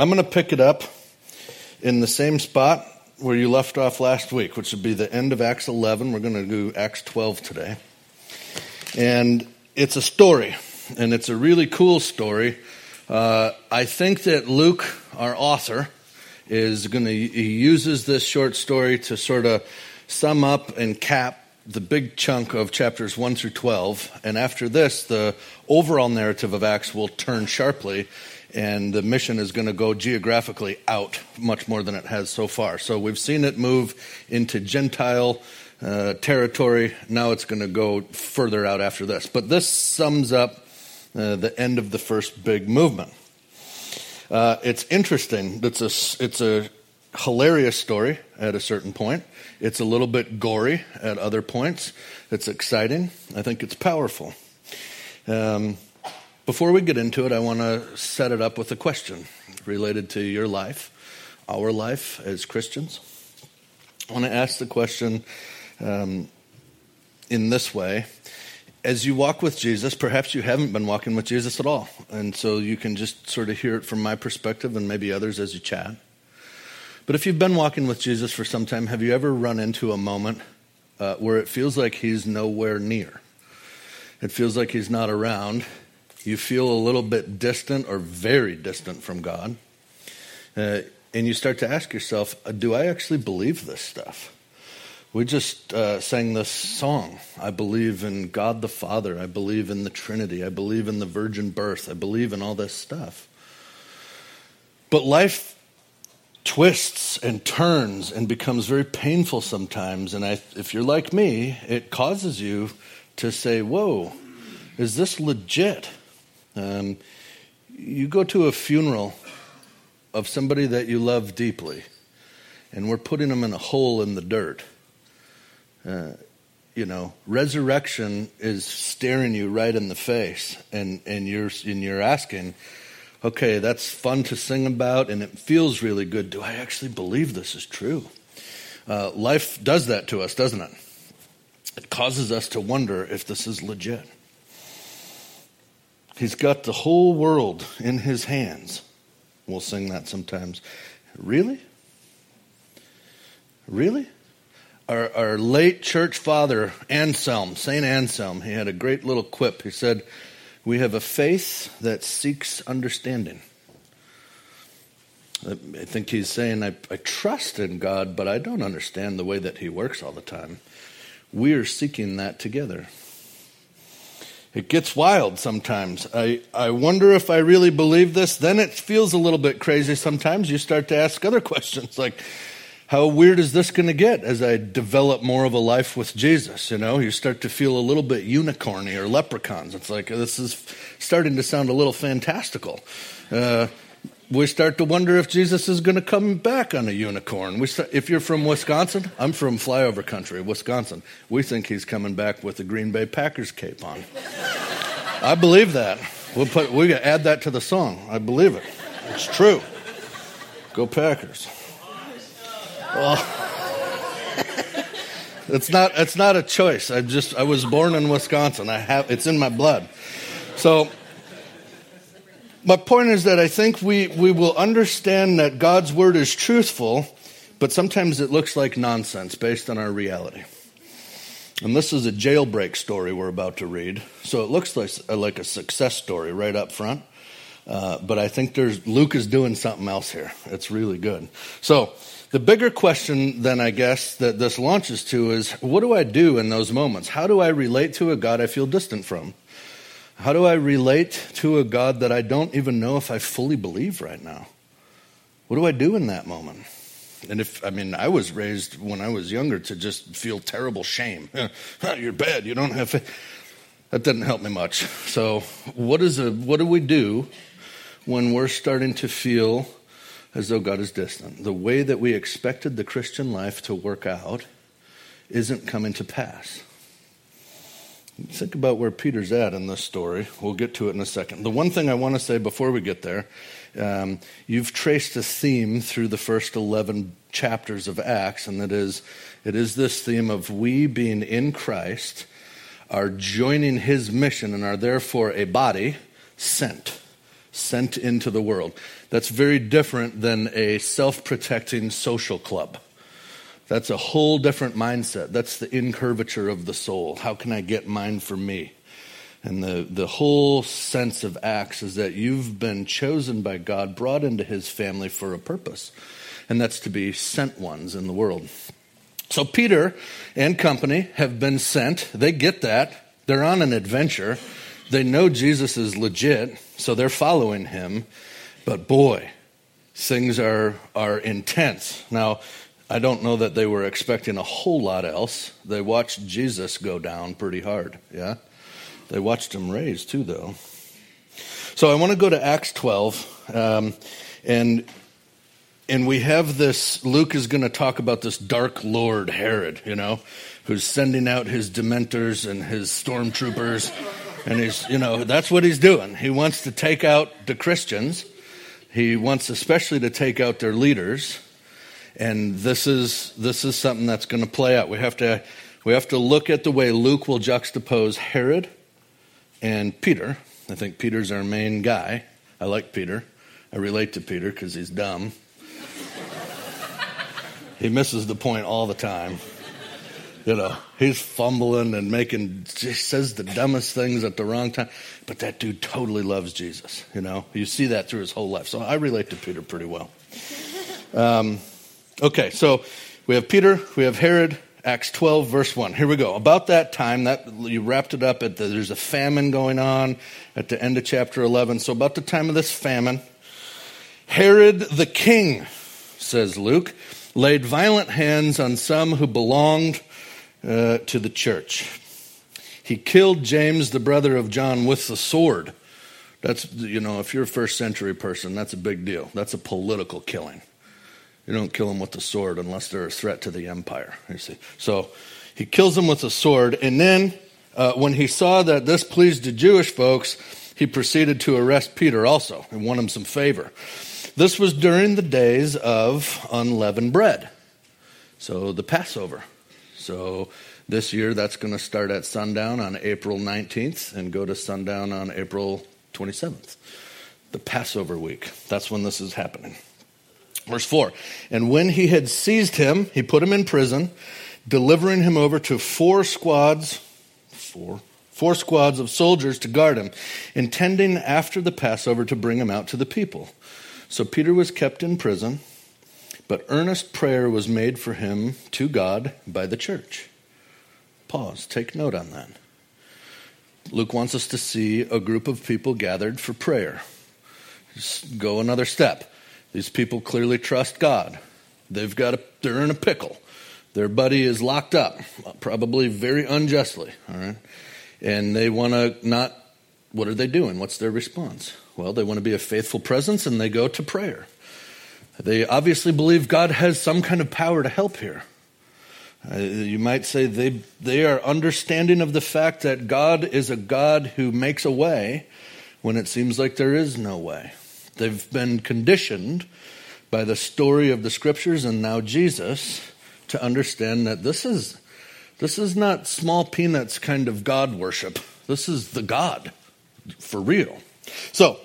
I'm going to pick it up in the same spot where you left off last week, which would be the end of Acts 11. We're going to do Acts 12 today. And it's a story, and it's a really cool story. Uh, I think that Luke, our author, is going to, he uses this short story to sort of sum up and cap the big chunk of chapters 1 through 12. And after this, the overall narrative of Acts will turn sharply and the mission is going to go geographically out much more than it has so far. So we've seen it move into Gentile uh, territory. Now it's going to go further out after this. But this sums up uh, the end of the first big movement. Uh, it's interesting. It's a, it's a hilarious story at a certain point. It's a little bit gory at other points. It's exciting. I think it's powerful. Um, before we get into it, I want to set it up with a question related to your life, our life as Christians. I want to ask the question um, in this way. As you walk with Jesus, perhaps you haven't been walking with Jesus at all. And so you can just sort of hear it from my perspective and maybe others as you chat. But if you've been walking with Jesus for some time, have you ever run into a moment uh, where it feels like he's nowhere near? It feels like he's not around you feel a little bit distant or very distant from God. Uh, and you start to ask yourself, uh, do I actually believe this stuff? We just uh, sang this song. I believe in God the Father. I believe in the Trinity. I believe in the virgin birth. I believe in all this stuff. But life twists and turns and becomes very painful sometimes. And I, if you're like me, it causes you to say, Whoa, is this legit? Um, you go to a funeral of somebody that you love deeply, and we're putting them in a hole in the dirt. Uh, you know, resurrection is staring you right in the face, and, and you're and you're asking, okay, that's fun to sing about, and it feels really good. Do I actually believe this is true? Uh, life does that to us, doesn't it? It causes us to wonder if this is legit. He's got the whole world in his hands. We'll sing that sometimes. Really? Really? Our, our late church father, Anselm, St. Anselm, he had a great little quip. He said, We have a faith that seeks understanding. I think he's saying, I, I trust in God, but I don't understand the way that he works all the time. We are seeking that together. It gets wild sometimes. I, I wonder if I really believe this. Then it feels a little bit crazy sometimes. You start to ask other questions like, how weird is this going to get as I develop more of a life with Jesus? You know, you start to feel a little bit unicorny or leprechauns. It's like, this is starting to sound a little fantastical. Uh, we start to wonder if Jesus is going to come back on a unicorn. Start, if you're from Wisconsin, I'm from flyover country, Wisconsin. We think he's coming back with the Green Bay Packers cape on. I believe that. We'll put we add that to the song. I believe it. It's true. Go Packers. Well, it's not it's not a choice. I just I was born in Wisconsin. I have it's in my blood. So my point is that I think we, we will understand that God's word is truthful, but sometimes it looks like nonsense based on our reality. And this is a jailbreak story we're about to read. So it looks like, like a success story right up front. Uh, but I think there's Luke is doing something else here. It's really good. So the bigger question, then, I guess, that this launches to is what do I do in those moments? How do I relate to a God I feel distant from? How do I relate to a God that I don't even know if I fully believe right now? What do I do in that moment? And if, I mean, I was raised when I was younger to just feel terrible shame. You're bad. You don't have. That didn't help me much. So, what, is a, what do we do when we're starting to feel as though God is distant? The way that we expected the Christian life to work out isn't coming to pass. Think about where Peter's at in this story. We'll get to it in a second. The one thing I want to say before we get there um, you've traced a theme through the first 11 chapters of Acts, and that is it is this theme of we being in Christ are joining his mission and are therefore a body sent sent into the world. That's very different than a self protecting social club. That's a whole different mindset. That's the incurvature of the soul. How can I get mine for me? And the, the whole sense of Acts is that you've been chosen by God, brought into his family for a purpose, and that's to be sent ones in the world. So Peter and company have been sent. They get that. They're on an adventure. They know Jesus is legit, so they're following him. But boy, things are, are intense. Now, I don't know that they were expecting a whole lot else. They watched Jesus go down pretty hard, yeah? They watched him raise too, though. So I want to go to Acts 12, um, and and we have this. Luke is going to talk about this dark lord Herod, you know, who's sending out his dementors and his stormtroopers, and he's you know that's what he's doing. He wants to take out the Christians. He wants especially to take out their leaders, and this is this is something that's going to play out. We have to we have to look at the way Luke will juxtapose Herod and Peter. I think Peter's our main guy. I like Peter. I relate to Peter because he's dumb. he misses the point all the time. You know, he's fumbling and making, he says the dumbest things at the wrong time. But that dude totally loves Jesus. You know, you see that through his whole life. So I relate to Peter pretty well. Um, okay, so we have Peter, we have Herod, Acts 12, verse 1. Here we go. About that time, that you wrapped it up at the, there's a famine going on at the end of chapter 11. So, about the time of this famine, Herod the king, says Luke, laid violent hands on some who belonged uh, to the church. He killed James, the brother of John, with the sword. That's, you know, if you're a first century person, that's a big deal. That's a political killing. You don't kill them with the sword unless they're a threat to the empire. You see, so he kills them with a sword, and then uh, when he saw that this pleased the Jewish folks, he proceeded to arrest Peter also and won him some favor. This was during the days of unleavened bread, so the Passover. So this year, that's going to start at sundown on April 19th and go to sundown on April 27th. The Passover week. That's when this is happening. Verse 4 And when he had seized him, he put him in prison, delivering him over to four squads, four, four squads of soldiers to guard him, intending after the Passover to bring him out to the people. So Peter was kept in prison, but earnest prayer was made for him to God by the church. Pause, take note on that. Luke wants us to see a group of people gathered for prayer. Just go another step. These people clearly trust God. They've got a, they're in a pickle. Their buddy is locked up, probably very unjustly. All right, and they want to not. What are they doing? What's their response? Well, they want to be a faithful presence, and they go to prayer. They obviously believe God has some kind of power to help here. Uh, you might say they, they are understanding of the fact that God is a God who makes a way when it seems like there is no way. They've been conditioned by the story of the scriptures and now Jesus to understand that this is this is not small peanuts kind of God worship. This is the God for real. So,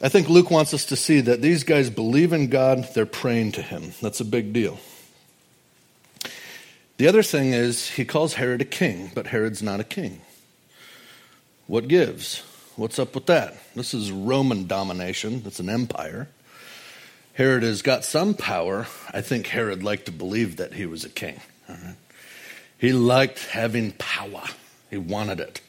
I think Luke wants us to see that these guys believe in God, they're praying to him. That's a big deal. The other thing is, he calls Herod a king, but Herod's not a king. What gives? What's up with that? This is Roman domination, it's an empire. Herod has got some power. I think Herod liked to believe that he was a king. He liked having power, he wanted it.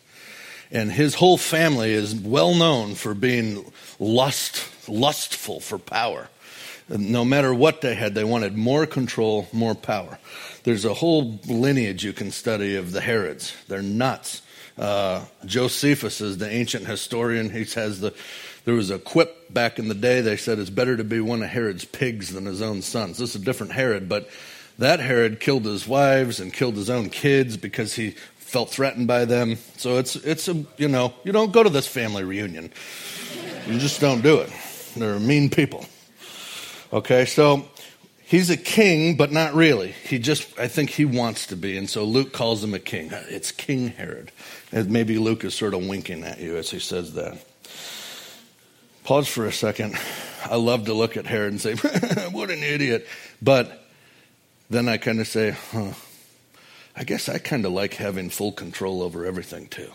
And his whole family is well known for being lust, lustful for power. No matter what they had, they wanted more control, more power. There's a whole lineage you can study of the Herods. They're nuts. Uh, Josephus is the ancient historian. He says the, there was a quip back in the day. They said it's better to be one of Herod's pigs than his own sons. This is a different Herod, but that Herod killed his wives and killed his own kids because he felt threatened by them. So it's it's a you know you don't go to this family reunion. You just don't do it. They're mean people. Okay, so he's a king, but not really. He just I think he wants to be, and so Luke calls him a king. It's King Herod. And maybe Luke is sort of winking at you as he says that. Pause for a second. I love to look at Herod and say, what an idiot. But then I kind of say, huh, I guess I kind of like having full control over everything too.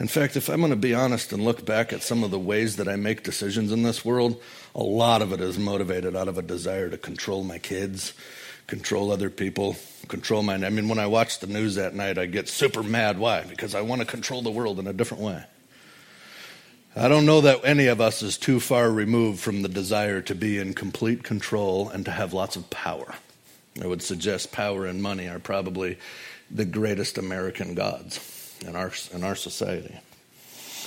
In fact, if I'm going to be honest and look back at some of the ways that I make decisions in this world, a lot of it is motivated out of a desire to control my kids, control other people, control my. I mean, when I watch the news at night, I get super mad. Why? Because I want to control the world in a different way. I don't know that any of us is too far removed from the desire to be in complete control and to have lots of power. I would suggest power and money are probably the greatest American gods in our, in our society.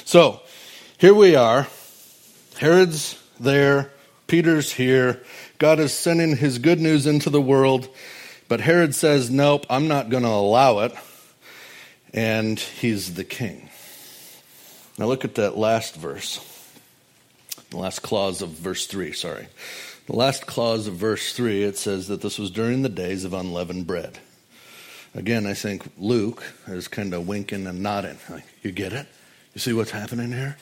So, here we are. Herod's there, Peter's here. God is sending his good news into the world, but Herod says, Nope, I'm not going to allow it. And he's the king. Now, look at that last verse, the last clause of verse 3, sorry. The last clause of verse 3, it says that this was during the days of unleavened bread. Again, I think Luke is kind of winking and nodding. Like, you get it? You see what's happening here?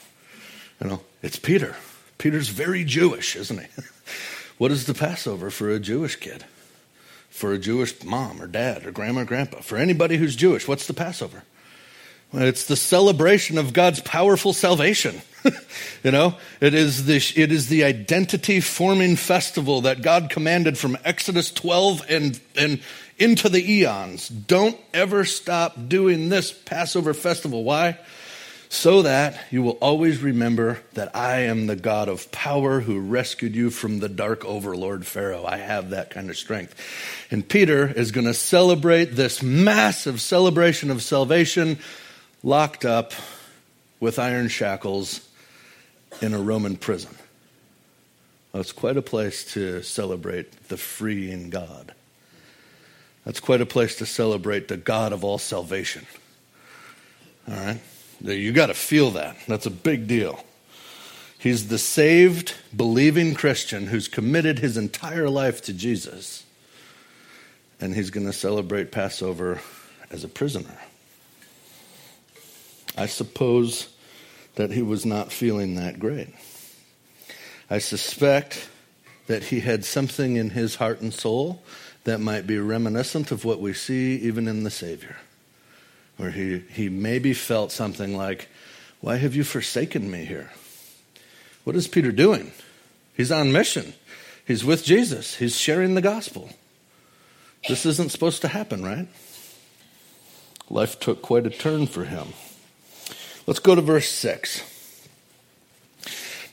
You know, it's Peter. Peter's very Jewish, isn't he? what is the Passover for a Jewish kid? For a Jewish mom or dad or grandma or grandpa? For anybody who's Jewish, what's the Passover? It's the celebration of God's powerful salvation. you know, it is the it is the identity forming festival that God commanded from Exodus 12 and and into the eons. Don't ever stop doing this Passover festival. Why? So that you will always remember that I am the God of power who rescued you from the dark overlord Pharaoh. I have that kind of strength. And Peter is going to celebrate this massive celebration of salvation locked up with iron shackles in a Roman prison. Well, it's quite a place to celebrate the freeing God. That's quite a place to celebrate the God of all salvation. All right? You got to feel that. That's a big deal. He's the saved, believing Christian who's committed his entire life to Jesus. And he's going to celebrate Passover as a prisoner. I suppose that he was not feeling that great. I suspect that he had something in his heart and soul that might be reminiscent of what we see even in the Savior, where he, he maybe felt something like, Why have you forsaken me here? What is Peter doing? He's on mission, he's with Jesus, he's sharing the gospel. This isn't supposed to happen, right? Life took quite a turn for him. Let's go to verse 6.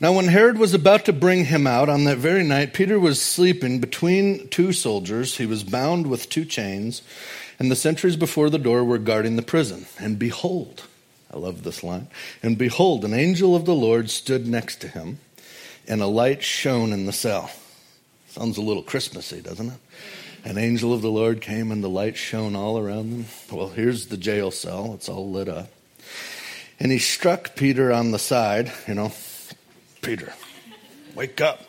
Now, when Herod was about to bring him out on that very night, Peter was sleeping between two soldiers. He was bound with two chains, and the sentries before the door were guarding the prison. And behold, I love this line, and behold, an angel of the Lord stood next to him, and a light shone in the cell. Sounds a little Christmassy, doesn't it? An angel of the Lord came, and the light shone all around them. Well, here's the jail cell, it's all lit up. And he struck Peter on the side, you know, Peter, wake up.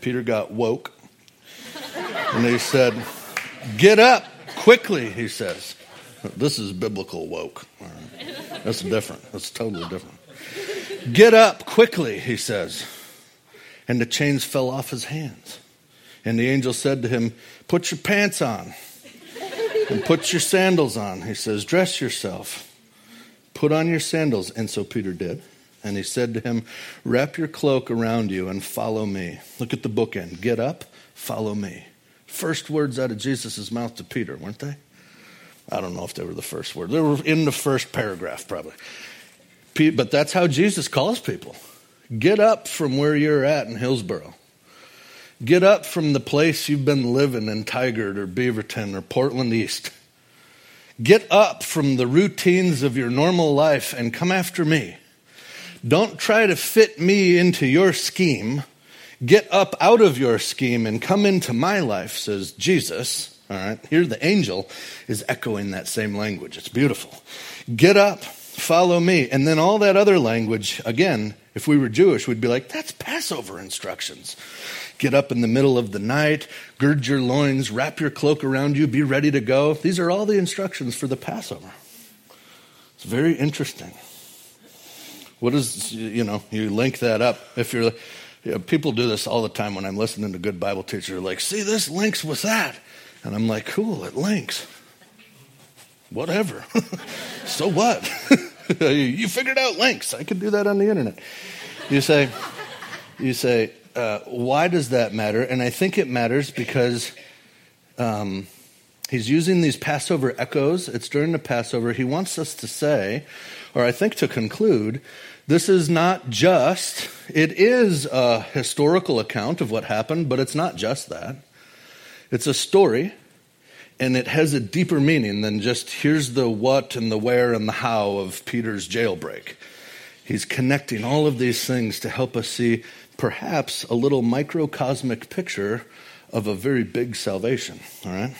Peter got woke. And he said, Get up quickly, he says. This is biblical woke. That's different. That's totally different. Get up quickly, he says. And the chains fell off his hands. And the angel said to him, Put your pants on and put your sandals on. He says, Dress yourself. Put on your sandals. And so Peter did. And he said to him, Wrap your cloak around you and follow me. Look at the bookend. Get up, follow me. First words out of Jesus' mouth to Peter, weren't they? I don't know if they were the first word. They were in the first paragraph, probably. But that's how Jesus calls people. Get up from where you're at in Hillsboro. Get up from the place you've been living in Tigard or Beaverton or Portland East. Get up from the routines of your normal life and come after me. Don't try to fit me into your scheme. Get up out of your scheme and come into my life, says Jesus. All right, here the angel is echoing that same language. It's beautiful. Get up, follow me. And then all that other language, again, if we were Jewish, we'd be like, that's Passover instructions. Get up in the middle of the night, gird your loins, wrap your cloak around you, be ready to go. These are all the instructions for the Passover. It's very interesting. What is, you know, you link that up. If you're, you know, people do this all the time when I'm listening to good Bible teachers. like, see, this links with that. And I'm like, cool, it links. Whatever. so what? you figured out links. I could do that on the internet. You say, you say, uh, why does that matter? And I think it matters because um, he's using these Passover echoes. It's during the Passover. He wants us to say, or I think to conclude, this is not just, it is a historical account of what happened, but it's not just that. It's a story, and it has a deeper meaning than just here's the what and the where and the how of Peter's jailbreak. He's connecting all of these things to help us see perhaps a little microcosmic picture of a very big salvation, all right?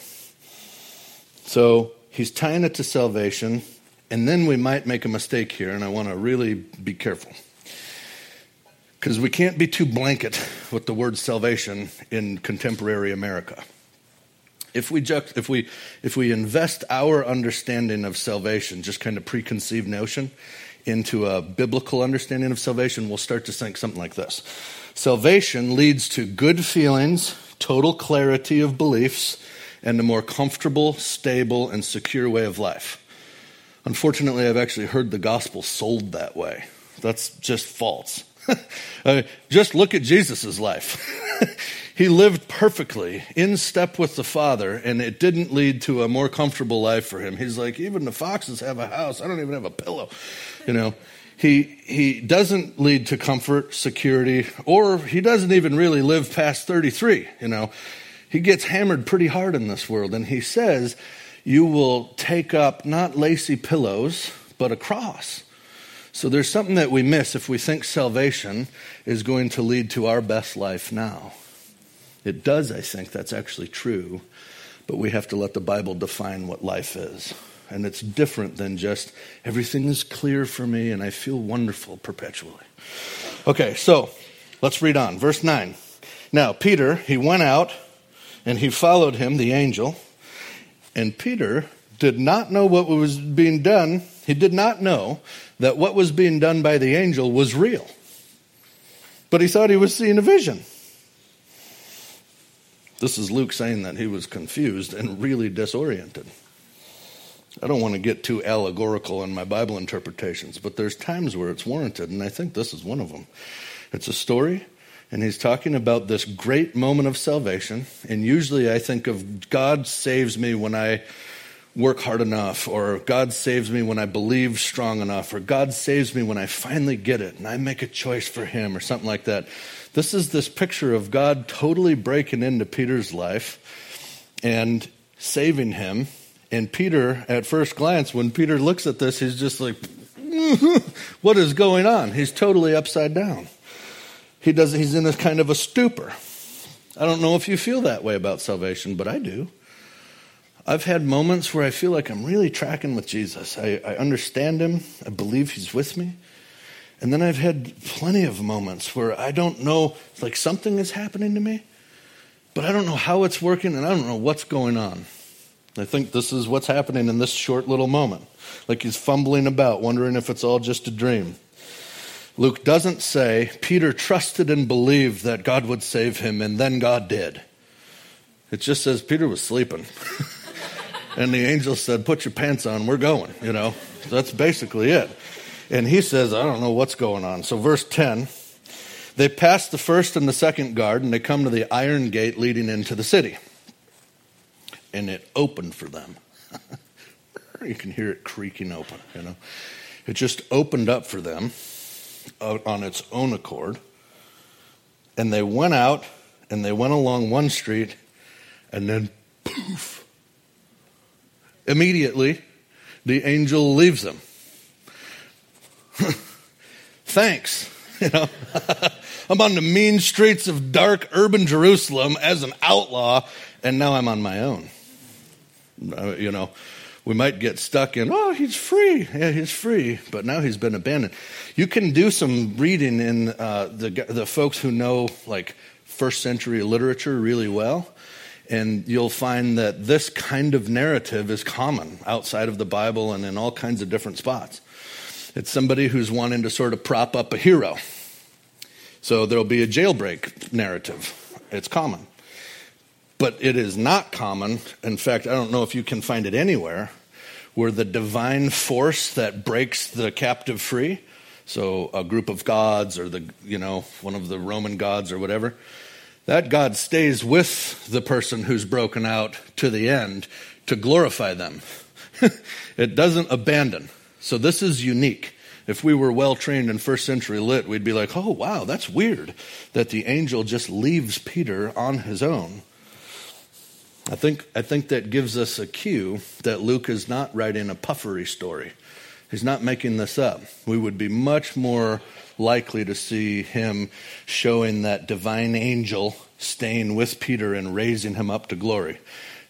So he's tying it to salvation, and then we might make a mistake here, and I want to really be careful. Because we can't be too blanket with the word salvation in contemporary America. If we, ju- if, we, if we invest our understanding of salvation, just kind of preconceived notion, into a biblical understanding of salvation, we'll start to think something like this Salvation leads to good feelings, total clarity of beliefs, and a more comfortable, stable, and secure way of life. Unfortunately, I've actually heard the gospel sold that way. That's just false. just look at Jesus' life. he lived perfectly in step with the Father, and it didn't lead to a more comfortable life for him. He's like, even the foxes have a house. I don't even have a pillow. You know, he, he doesn't lead to comfort, security, or he doesn't even really live past 33. You know, he gets hammered pretty hard in this world, and he says, You will take up not lacy pillows, but a cross. So there's something that we miss if we think salvation is going to lead to our best life now. It does, I think, that's actually true, but we have to let the Bible define what life is. And it's different than just everything is clear for me and I feel wonderful perpetually. Okay, so let's read on. Verse 9. Now, Peter, he went out and he followed him, the angel, and Peter did not know what was being done. He did not know that what was being done by the angel was real. But he thought he was seeing a vision. This is Luke saying that he was confused and really disoriented. I don't want to get too allegorical in my Bible interpretations, but there's times where it's warranted, and I think this is one of them. It's a story, and he's talking about this great moment of salvation. And usually I think of God saves me when I work hard enough, or God saves me when I believe strong enough, or God saves me when I finally get it and I make a choice for Him, or something like that. This is this picture of God totally breaking into Peter's life and saving him. And Peter, at first glance, when Peter looks at this, he's just like, mm-hmm. what is going on? He's totally upside down. He does, he's in a kind of a stupor. I don't know if you feel that way about salvation, but I do. I've had moments where I feel like I'm really tracking with Jesus. I, I understand him, I believe he's with me. And then I've had plenty of moments where I don't know, like something is happening to me, but I don't know how it's working and I don't know what's going on. I think this is what's happening in this short little moment. Like he's fumbling about, wondering if it's all just a dream. Luke doesn't say Peter trusted and believed that God would save him, and then God did. It just says Peter was sleeping. And the angel said, Put your pants on, we're going, you know. That's basically it. And he says, I don't know what's going on. So, verse 10 they pass the first and the second guard, and they come to the iron gate leading into the city. And it opened for them. you can hear it creaking open, you know. It just opened up for them on its own accord. And they went out and they went along one street, and then poof, Immediately, the angel leaves them. Thanks. You know, I'm on the mean streets of dark urban Jerusalem as an outlaw, and now I'm on my own. Uh, you know, we might get stuck in, oh, he's free. Yeah, he's free, but now he's been abandoned. You can do some reading in uh, the, the folks who know like first century literature really well and you'll find that this kind of narrative is common outside of the Bible and in all kinds of different spots. It's somebody who's wanting to sort of prop up a hero. So there'll be a jailbreak narrative. It's common. But it is not common. In fact, I don't know if you can find it anywhere where the divine force that breaks the captive free, so a group of gods or the, you know, one of the Roman gods or whatever, that God stays with the person who's broken out to the end to glorify them. it doesn't abandon. So this is unique. If we were well trained in first century lit, we'd be like, oh, wow, that's weird that the angel just leaves Peter on his own I think, I think that gives us a cue that Luke is not writing a puffery story. He's not making this up. We would be much more likely to see him showing that divine angel staying with Peter and raising him up to glory.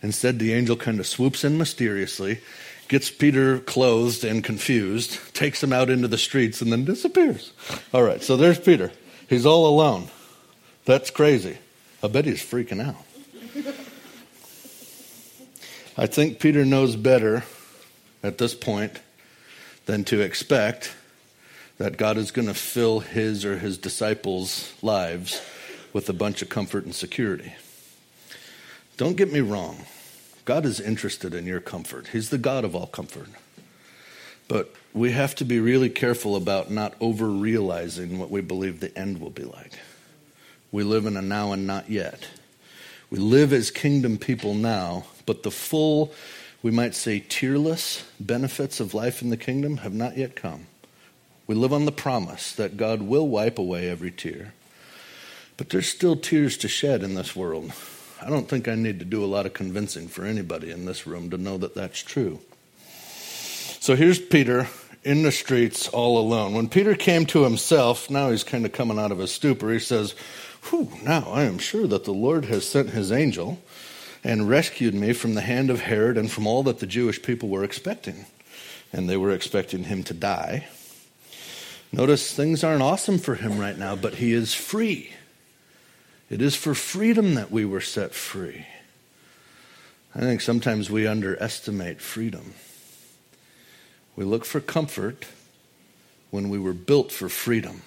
Instead, the angel kind of swoops in mysteriously, gets Peter clothed and confused, takes him out into the streets, and then disappears. All right, so there's Peter. He's all alone. That's crazy. I bet he's freaking out. I think Peter knows better at this point than to expect that God is going to fill his or his disciples' lives with a bunch of comfort and security. Don't get me wrong. God is interested in your comfort. He's the God of all comfort. But we have to be really careful about not over realizing what we believe the end will be like. We live in a now and not yet. We live as kingdom people now, but the full, we might say, tearless benefits of life in the kingdom have not yet come. We live on the promise that God will wipe away every tear. But there's still tears to shed in this world. I don't think I need to do a lot of convincing for anybody in this room to know that that's true. So here's Peter in the streets all alone. When Peter came to himself, now he's kind of coming out of a stupor, he says, Whew, now I am sure that the Lord has sent his angel and rescued me from the hand of Herod and from all that the Jewish people were expecting. And they were expecting him to die. Notice things aren't awesome for him right now, but he is free. It is for freedom that we were set free. I think sometimes we underestimate freedom. We look for comfort when we were built for freedom.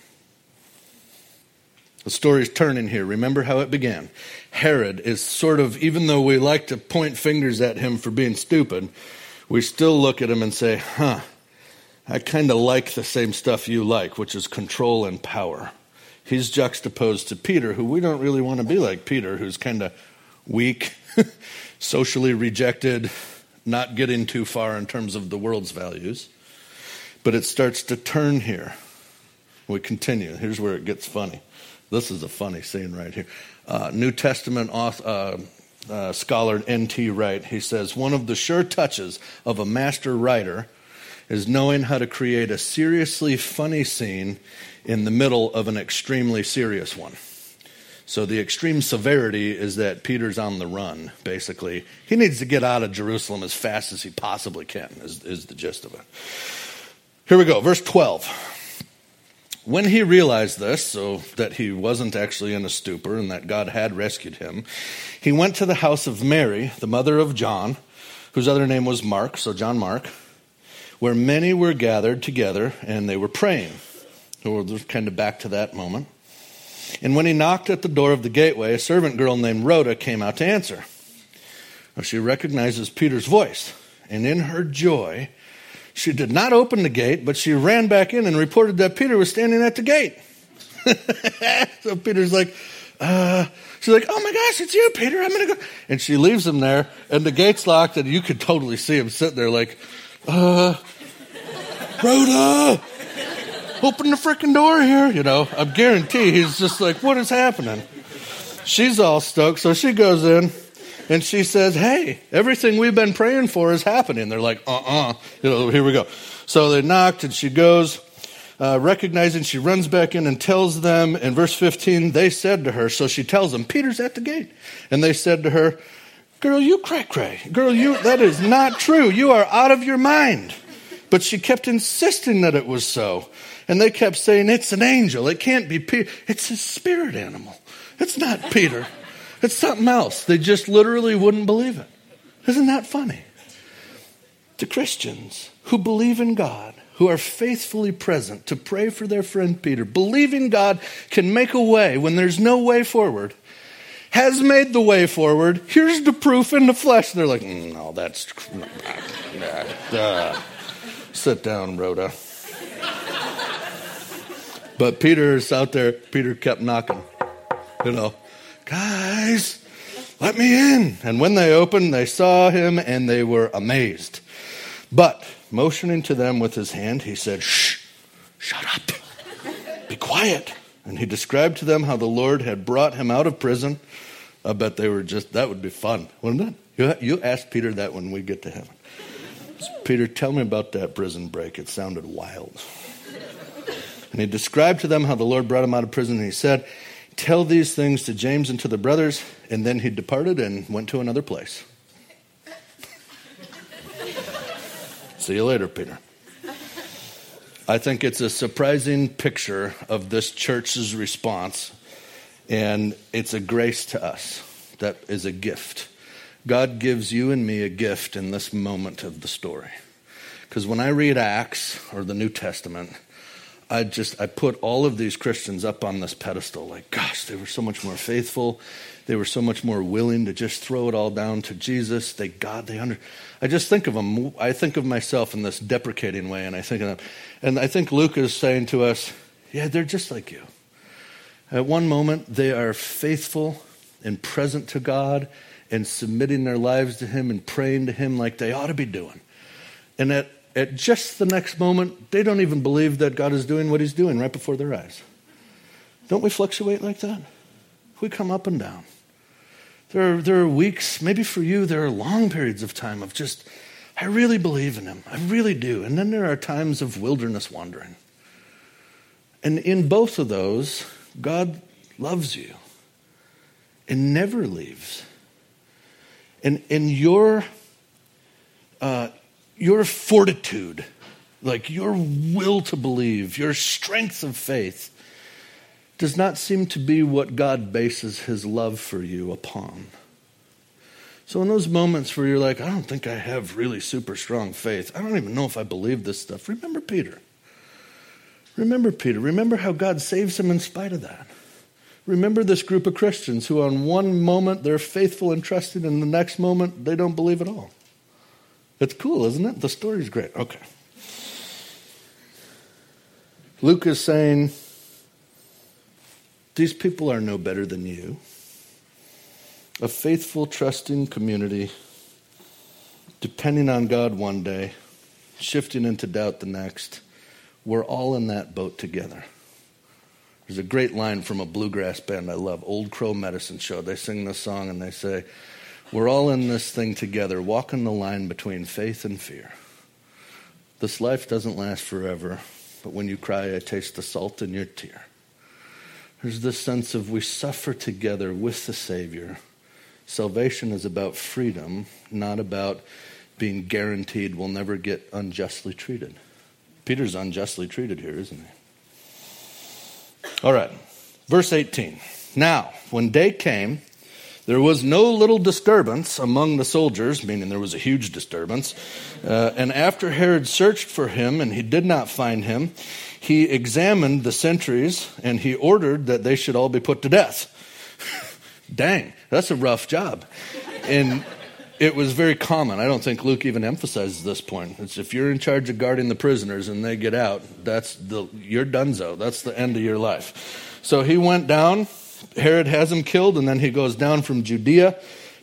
The story's turning here. Remember how it began. Herod is sort of, even though we like to point fingers at him for being stupid, we still look at him and say, huh, I kind of like the same stuff you like, which is control and power. He's juxtaposed to Peter, who we don't really want to be like Peter, who's kind of weak, socially rejected, not getting too far in terms of the world's values. But it starts to turn here. We continue. Here's where it gets funny. This is a funny scene right here. Uh, New Testament author, uh, uh, scholar N.T. Wright, he says, one of the sure touches of a master writer is knowing how to create a seriously funny scene in the middle of an extremely serious one. So the extreme severity is that Peter's on the run, basically. He needs to get out of Jerusalem as fast as he possibly can, is, is the gist of it. Here we go, verse 12. When he realized this, so that he wasn't actually in a stupor and that God had rescued him, he went to the house of Mary, the mother of John, whose other name was Mark, so John Mark, where many were gathered together and they were praying. So we're kind of back to that moment. And when he knocked at the door of the gateway, a servant girl named Rhoda came out to answer. Now she recognizes Peter's voice, and in her joy, she did not open the gate, but she ran back in and reported that Peter was standing at the gate. so Peter's like, uh, she's like, oh my gosh, it's you, Peter. I'm going to go. And she leaves him there, and the gate's locked, and you could totally see him sitting there like, uh, Rhoda, open the freaking door here. You know, I guarantee he's just like, what is happening? She's all stoked, so she goes in and she says, Hey, everything we've been praying for is happening. They're like, Uh uh-uh. uh You know, here we go. So they knocked, and she goes, uh, recognizing, she runs back in and tells them in verse 15, they said to her, so she tells them, Peter's at the gate. And they said to her, Girl, you cray cray. Girl, you, that is not true. You are out of your mind. But she kept insisting that it was so. And they kept saying, It's an angel. It can't be Peter. It's a spirit animal. It's not Peter. It's something else. They just literally wouldn't believe it. Isn't that funny? To Christians who believe in God, who are faithfully present to pray for their friend Peter, believing God can make a way when there's no way forward, has made the way forward. Here's the proof in the flesh. They're like, mm, no, that's. Uh, sit down, Rhoda. But Peter is out there. Peter kept knocking. You know, guys, let me in. And when they opened, they saw him and they were amazed. But motioning to them with his hand, he said, Shh, shut up, be quiet. And he described to them how the Lord had brought him out of prison. I bet they were just, that would be fun, wouldn't it? You, you ask Peter that when we get to heaven. Peter, tell me about that prison break. It sounded wild. And he described to them how the Lord brought him out of prison. And he said, Tell these things to James and to the brothers. And then he departed and went to another place. See you later, Peter. I think it's a surprising picture of this church's response, and it's a grace to us that is a gift. God gives you and me a gift in this moment of the story. Because when I read Acts or the New Testament, I just I put all of these Christians up on this pedestal like gosh they were so much more faithful. They were so much more willing to just throw it all down to Jesus. They God they under I just think of them I think of myself in this deprecating way and I think of them. And I think Luke is saying to us yeah they're just like you. At one moment they are faithful and present to God and submitting their lives to him and praying to him like they ought to be doing. And at at just the next moment, they don't even believe that God is doing what He's doing right before their eyes. Don't we fluctuate like that? We come up and down. There are, there are weeks, maybe for you, there are long periods of time of just, I really believe in Him. I really do. And then there are times of wilderness wandering. And in both of those, God loves you and never leaves. And, and your uh, your fortitude, like your will to believe, your strength of faith, does not seem to be what God bases his love for you upon. So, in those moments where you're like, I don't think I have really super strong faith, I don't even know if I believe this stuff, remember Peter. Remember Peter. Remember how God saves him in spite of that. Remember this group of Christians who, on one moment, they're faithful and trusting, and the next moment, they don't believe at all. It's cool, isn't it? The story's great. Okay. Luke is saying, These people are no better than you. A faithful, trusting community, depending on God one day, shifting into doubt the next. We're all in that boat together. There's a great line from a bluegrass band I love, Old Crow Medicine Show. They sing this song and they say, we're all in this thing together, walking the line between faith and fear. This life doesn't last forever, but when you cry, I taste the salt in your tear. There's this sense of we suffer together with the Savior. Salvation is about freedom, not about being guaranteed we'll never get unjustly treated. Peter's unjustly treated here, isn't he? All right, verse 18. Now, when day came, there was no little disturbance among the soldiers, meaning there was a huge disturbance. Uh, and after Herod searched for him and he did not find him, he examined the sentries and he ordered that they should all be put to death. Dang, that's a rough job. And it was very common. I don't think Luke even emphasizes this point. It's if you're in charge of guarding the prisoners and they get out, that's the you're donezo. That's the end of your life. So he went down Herod has him killed, and then he goes down from Judea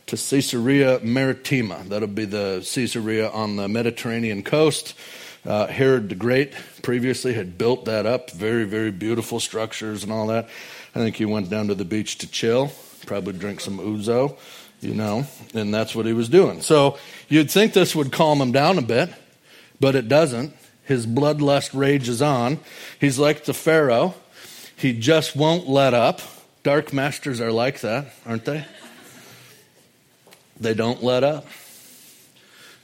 to Caesarea Maritima. That'll be the Caesarea on the Mediterranean coast. Uh, Herod the Great previously had built that up, very, very beautiful structures and all that. I think he went down to the beach to chill, probably drink some ouzo, you know, and that's what he was doing. So you'd think this would calm him down a bit, but it doesn't. His bloodlust rages on. He's like the Pharaoh, he just won't let up. Dark masters are like that, aren't they? They don't let up.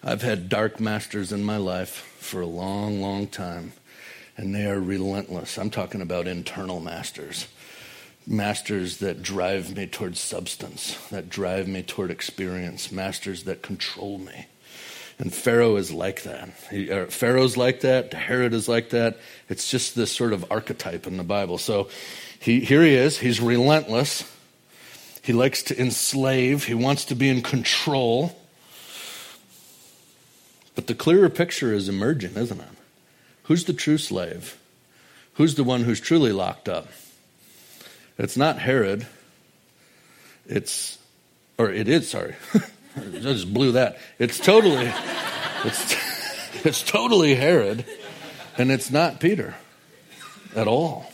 I've had dark masters in my life for a long, long time, and they are relentless. I'm talking about internal masters. Masters that drive me toward substance, that drive me toward experience, masters that control me. And Pharaoh is like that. He, uh, Pharaoh's like that. Herod is like that. It's just this sort of archetype in the Bible. So he, here he is. He's relentless. He likes to enslave. He wants to be in control. But the clearer picture is emerging, isn't it? Who's the true slave? Who's the one who's truly locked up? It's not Herod. It's, or it is, sorry. I just blew that. It's totally, it's, it's totally Herod, and it's not Peter at all.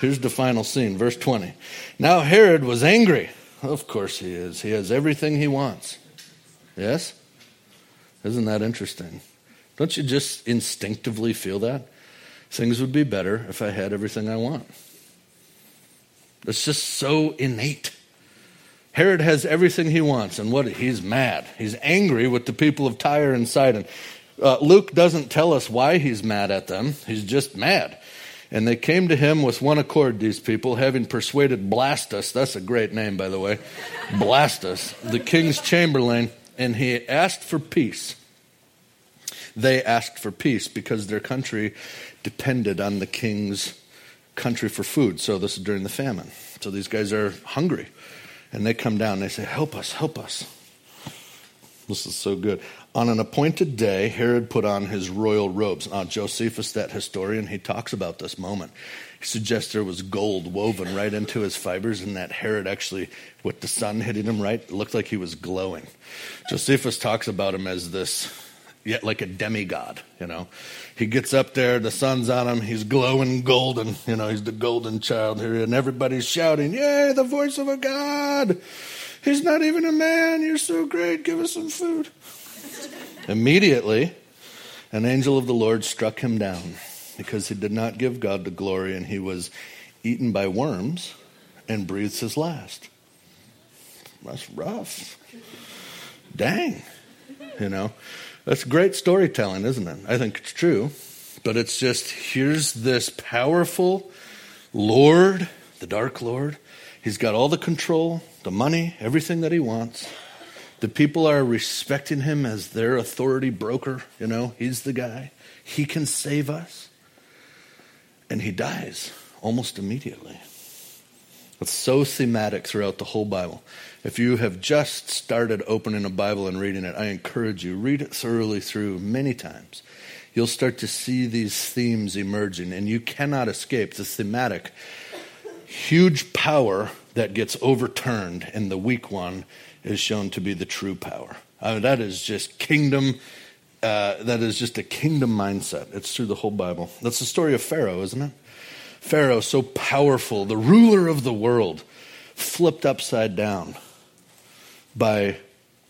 Here's the final scene, verse 20. Now Herod was angry. Of course he is. He has everything he wants. Yes? Isn't that interesting? Don't you just instinctively feel that? Things would be better if I had everything I want. It's just so innate. Herod has everything he wants, and what he's mad. He's angry with the people of Tyre and Sidon. Uh, Luke doesn't tell us why he's mad at them. He's just mad. And they came to him with one accord, these people, having persuaded Blastus, that's a great name, by the way, Blastus, the king's chamberlain, and he asked for peace. They asked for peace because their country depended on the king's country for food. So this is during the famine. So these guys are hungry. And they come down and they say, Help us, help us. This is so good. On an appointed day, Herod put on his royal robes. Now, Josephus, that historian, he talks about this moment. He suggests there was gold woven right into his fibers, and that Herod actually, with the sun hitting him right, looked like he was glowing. Josephus talks about him as this, yet like a demigod, you know. He gets up there, the sun's on him, he's glowing golden, you know, he's the golden child here, and everybody's shouting, Yay, the voice of a God! He's not even a man, you're so great, give us some food. Immediately, an angel of the Lord struck him down because he did not give God the glory, and he was eaten by worms and breathes his last. That's rough. Dang. You know, that's great storytelling, isn't it? I think it's true. But it's just here's this powerful Lord, the Dark Lord. He's got all the control, the money, everything that he wants. The people are respecting him as their authority broker. You know, he's the guy. He can save us. And he dies almost immediately. It's so thematic throughout the whole Bible. If you have just started opening a Bible and reading it, I encourage you, read it thoroughly through many times. You'll start to see these themes emerging, and you cannot escape the thematic huge power that gets overturned, and the weak one is shown to be the true power. I mean, that is just kingdom. Uh, that is just a kingdom mindset. It's through the whole Bible. That's the story of Pharaoh, isn't it? Pharaoh, so powerful, the ruler of the world, flipped upside down by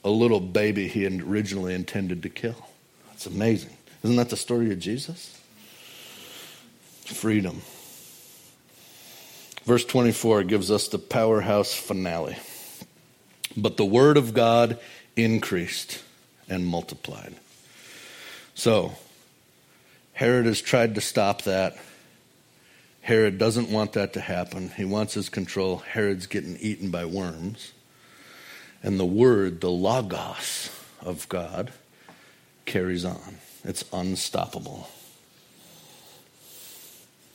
a little baby he originally intended to kill. That's amazing. Isn't that the story of Jesus? Freedom. Verse 24 gives us the powerhouse finale. But the word of God increased and multiplied. So, Herod has tried to stop that. Herod doesn't want that to happen. He wants his control. Herod's getting eaten by worms. And the word, the logos of God, carries on. It's unstoppable.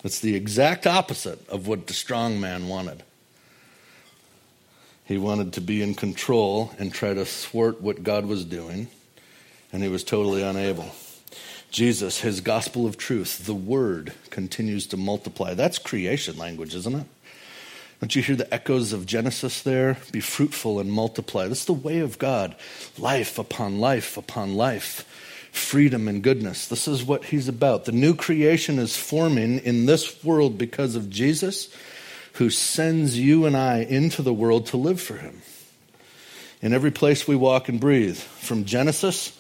It's the exact opposite of what the strong man wanted. He wanted to be in control and try to thwart what God was doing, and he was totally unable. Jesus, his gospel of truth, the word continues to multiply. That's creation language, isn't it? Don't you hear the echoes of Genesis there? Be fruitful and multiply. That's the way of God. Life upon life upon life. Freedom and goodness. This is what he's about. The new creation is forming in this world because of Jesus, who sends you and I into the world to live for him. In every place we walk and breathe, from Genesis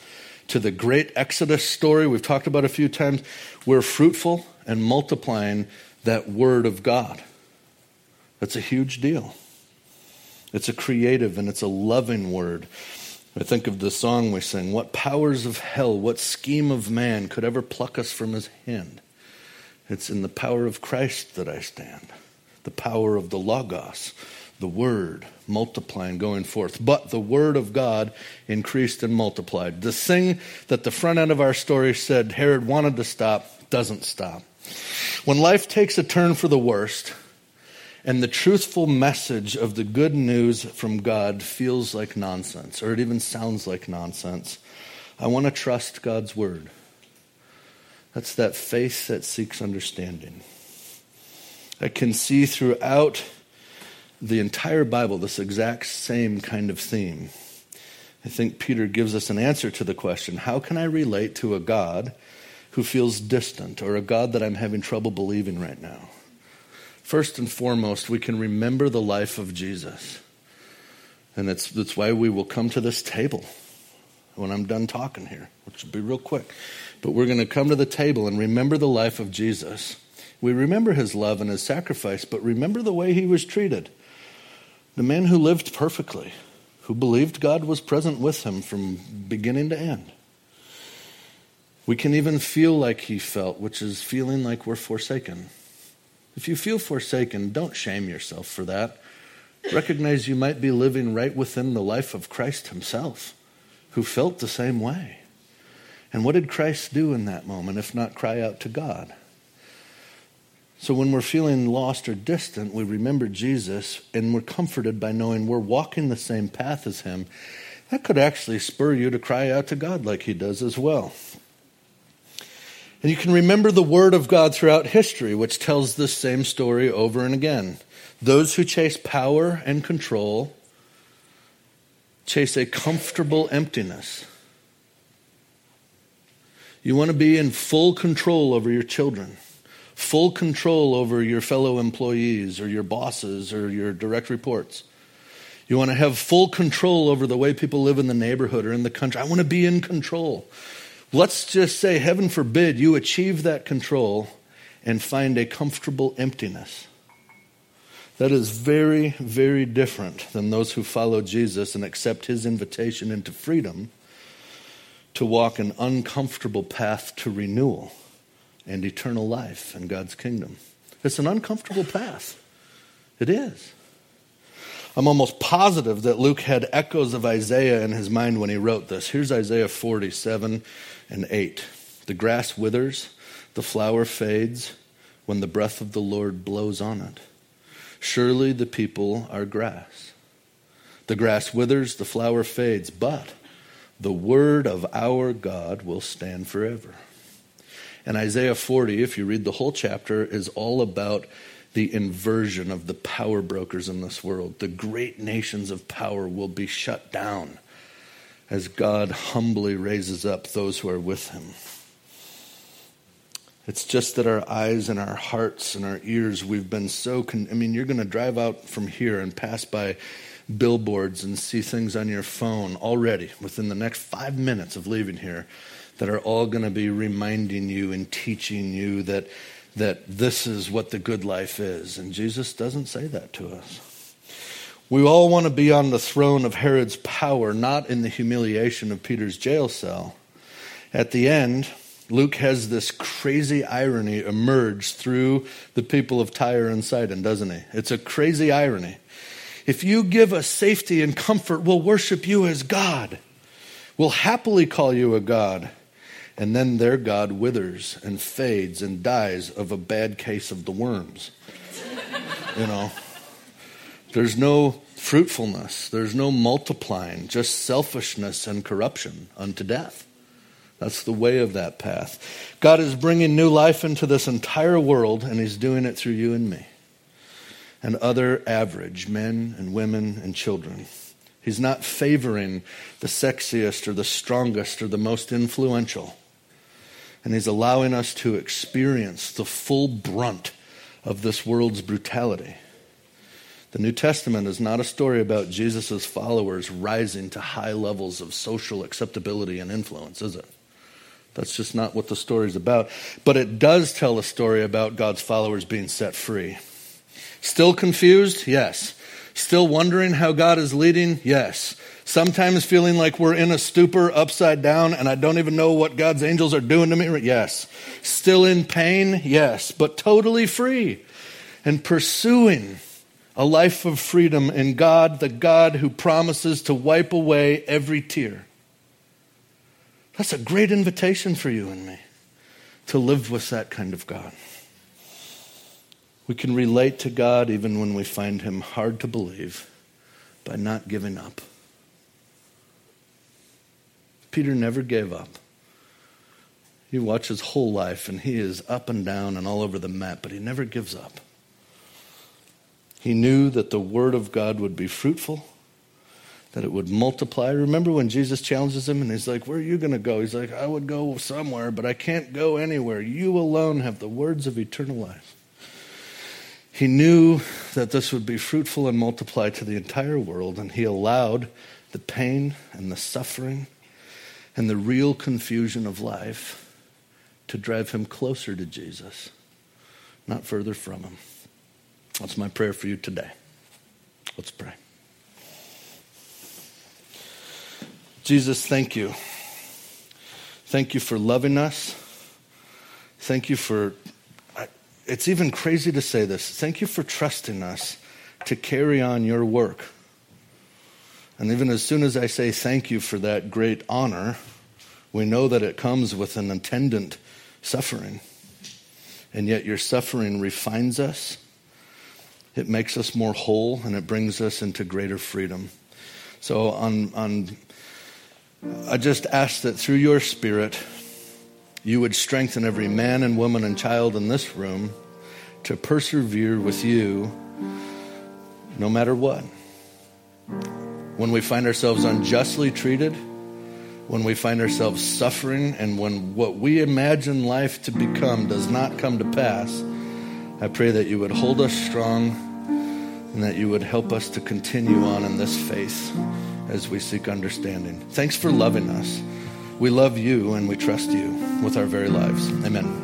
to the great Exodus story we've talked about a few times, we're fruitful and multiplying that word of God. That's a huge deal. It's a creative and it's a loving word. I think of the song we sing What powers of hell, what scheme of man could ever pluck us from his hand? It's in the power of Christ that I stand, the power of the Logos, the word multiplying, going forth. But the word of God increased and multiplied. The thing that the front end of our story said Herod wanted to stop doesn't stop. When life takes a turn for the worst, and the truthful message of the good news from God feels like nonsense, or it even sounds like nonsense, I want to trust God's word. That's that faith that seeks understanding. I can see throughout the entire Bible this exact same kind of theme. I think Peter gives us an answer to the question how can I relate to a God who feels distant or a God that I'm having trouble believing right now? First and foremost, we can remember the life of Jesus. And that's, that's why we will come to this table when I'm done talking here, which will be real quick. But we're going to come to the table and remember the life of Jesus. We remember his love and his sacrifice, but remember the way he was treated. The man who lived perfectly, who believed God was present with him from beginning to end. We can even feel like he felt, which is feeling like we're forsaken. If you feel forsaken, don't shame yourself for that. Recognize you might be living right within the life of Christ himself, who felt the same way. And what did Christ do in that moment if not cry out to God? So when we're feeling lost or distant, we remember Jesus and we're comforted by knowing we're walking the same path as him. That could actually spur you to cry out to God like he does as well. And you can remember the word of God throughout history, which tells this same story over and again. Those who chase power and control chase a comfortable emptiness. You want to be in full control over your children full control over your fellow employees or your bosses or your direct reports. You want to have full control over the way people live in the neighborhood or in the country. I want to be in control. Let's just say, heaven forbid, you achieve that control and find a comfortable emptiness. That is very, very different than those who follow Jesus and accept his invitation into freedom to walk an uncomfortable path to renewal and eternal life in God's kingdom. It's an uncomfortable path. It is. I'm almost positive that Luke had echoes of Isaiah in his mind when he wrote this. Here's Isaiah 47 and 8. The grass withers, the flower fades when the breath of the Lord blows on it. Surely the people are grass. The grass withers, the flower fades, but the word of our God will stand forever. And Isaiah 40, if you read the whole chapter, is all about the inversion of the power brokers in this world. The great nations of power will be shut down as God humbly raises up those who are with him. It's just that our eyes and our hearts and our ears, we've been so. Con- I mean, you're going to drive out from here and pass by billboards and see things on your phone already within the next five minutes of leaving here that are all going to be reminding you and teaching you that, that this is what the good life is. And Jesus doesn't say that to us. We all want to be on the throne of Herod's power, not in the humiliation of Peter's jail cell. At the end, Luke has this crazy irony emerge through the people of Tyre and Sidon, doesn't he? It's a crazy irony. If you give us safety and comfort, we'll worship you as God. We'll happily call you a God and then their God withers and fades and dies of a bad case of the worms. you know, there's no fruitfulness, there's no multiplying, just selfishness and corruption unto death. That's the way of that path. God is bringing new life into this entire world, and He's doing it through you and me and other average men and women and children. He's not favoring the sexiest or the strongest or the most influential and He's allowing us to experience the full brunt of this world's brutality. The New Testament is not a story about Jesus' followers rising to high levels of social acceptability and influence, is it? That's just not what the story is about. But it does tell a story about God's followers being set free. Still confused? Yes. Still wondering how God is leading? Yes. Sometimes feeling like we're in a stupor upside down and I don't even know what God's angels are doing to me? Yes. Still in pain? Yes. But totally free and pursuing a life of freedom in God, the God who promises to wipe away every tear. That's a great invitation for you and me to live with that kind of God. We can relate to God even when we find him hard to believe by not giving up. Peter never gave up. You watch his whole life, and he is up and down and all over the map, but he never gives up. He knew that the Word of God would be fruitful, that it would multiply. Remember when Jesus challenges him and he's like, Where are you going to go? He's like, I would go somewhere, but I can't go anywhere. You alone have the words of eternal life. He knew that this would be fruitful and multiply to the entire world, and he allowed the pain and the suffering and the real confusion of life to drive him closer to Jesus, not further from him. That's my prayer for you today. Let's pray. Jesus, thank you. Thank you for loving us. Thank you for, it's even crazy to say this. Thank you for trusting us to carry on your work. And even as soon as I say thank you for that great honor, we know that it comes with an attendant suffering. And yet your suffering refines us, it makes us more whole, and it brings us into greater freedom. So, on, on, I just ask that through your Spirit, you would strengthen every man and woman and child in this room to persevere with you no matter what. When we find ourselves unjustly treated, when we find ourselves suffering and when what we imagine life to become does not come to pass, I pray that you would hold us strong and that you would help us to continue on in this faith as we seek understanding. Thanks for loving us. We love you and we trust you with our very lives. Amen.